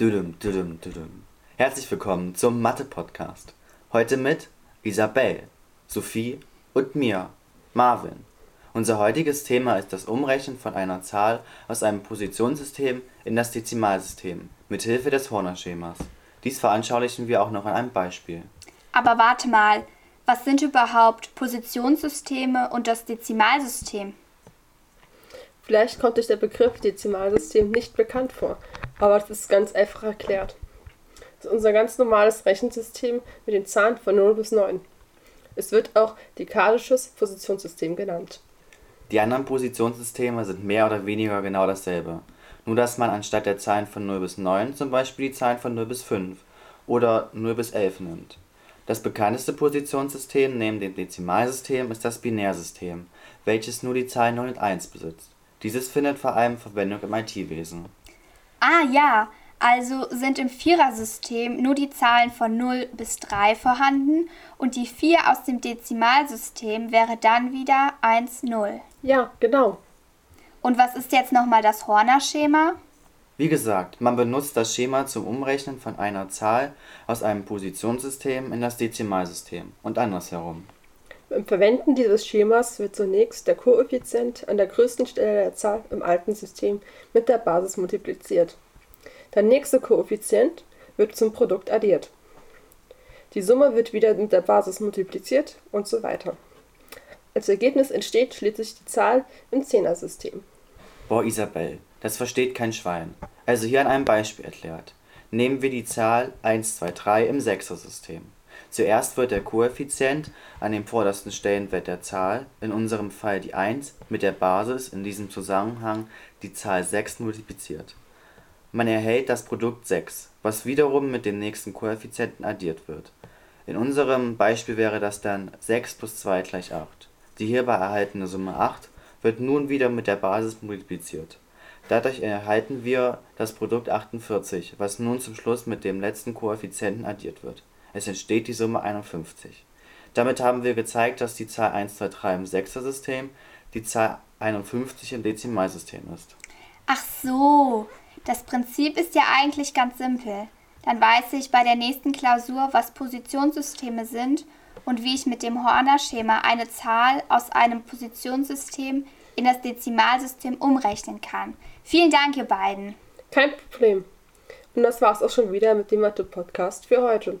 Düdüm, düdüm, düdüm. Herzlich willkommen zum Mathe-Podcast. Heute mit Isabel, Sophie und mir, Marvin. Unser heutiges Thema ist das Umrechnen von einer Zahl aus einem Positionssystem in das Dezimalsystem mit Hilfe des Horner-Schemas. Dies veranschaulichen wir auch noch an einem Beispiel. Aber warte mal, was sind überhaupt Positionssysteme und das Dezimalsystem? Vielleicht kommt euch der Begriff Dezimalsystem nicht bekannt vor, aber das ist ganz einfach erklärt. Das ist unser ganz normales Rechensystem mit den Zahlen von 0 bis 9. Es wird auch dekadisches Positionssystem genannt. Die anderen Positionssysteme sind mehr oder weniger genau dasselbe, nur dass man anstatt der Zahlen von 0 bis 9 zum Beispiel die Zahlen von 0 bis 5 oder 0 bis 11 nimmt. Das bekannteste Positionssystem neben dem Dezimalsystem ist das Binärsystem, welches nur die Zahlen 0 und 1 besitzt. Dieses findet vor allem Verwendung im IT-Wesen. Ah ja, also sind im Vierersystem nur die Zahlen von 0 bis 3 vorhanden und die 4 aus dem Dezimalsystem wäre dann wieder 1, 0. Ja, genau. Und was ist jetzt nochmal das Horner-Schema? Wie gesagt, man benutzt das Schema zum Umrechnen von einer Zahl aus einem Positionssystem in das Dezimalsystem und andersherum. Beim Verwenden dieses Schemas wird zunächst der Koeffizient an der größten Stelle der Zahl im alten System mit der Basis multipliziert. Der nächste Koeffizient wird zum Produkt addiert. Die Summe wird wieder mit der Basis multipliziert und so weiter. Als Ergebnis entsteht schließlich die Zahl im Zehnersystem. Boah, Isabel, das versteht kein Schwein. Also hier an einem Beispiel erklärt. Nehmen wir die Zahl 1, 2, 3 im Sechsersystem. Zuerst wird der Koeffizient an den vordersten Stellenwert der Zahl, in unserem Fall die 1, mit der Basis, in diesem Zusammenhang die Zahl 6 multipliziert. Man erhält das Produkt 6, was wiederum mit dem nächsten Koeffizienten addiert wird. In unserem Beispiel wäre das dann 6 plus 2 gleich 8. Die hierbei erhaltene Summe 8 wird nun wieder mit der Basis multipliziert. Dadurch erhalten wir das Produkt 48, was nun zum Schluss mit dem letzten Koeffizienten addiert wird. Es entsteht die Summe 51. Damit haben wir gezeigt, dass die Zahl 1, 2, 3 im Sechsersystem die Zahl 51 im Dezimalsystem ist. Ach so, das Prinzip ist ja eigentlich ganz simpel. Dann weiß ich bei der nächsten Klausur, was Positionssysteme sind und wie ich mit dem Horner-Schema eine Zahl aus einem Positionssystem in das Dezimalsystem umrechnen kann. Vielen Dank, ihr beiden. Kein Problem. Und das war's auch schon wieder mit dem Mathe-Podcast für heute.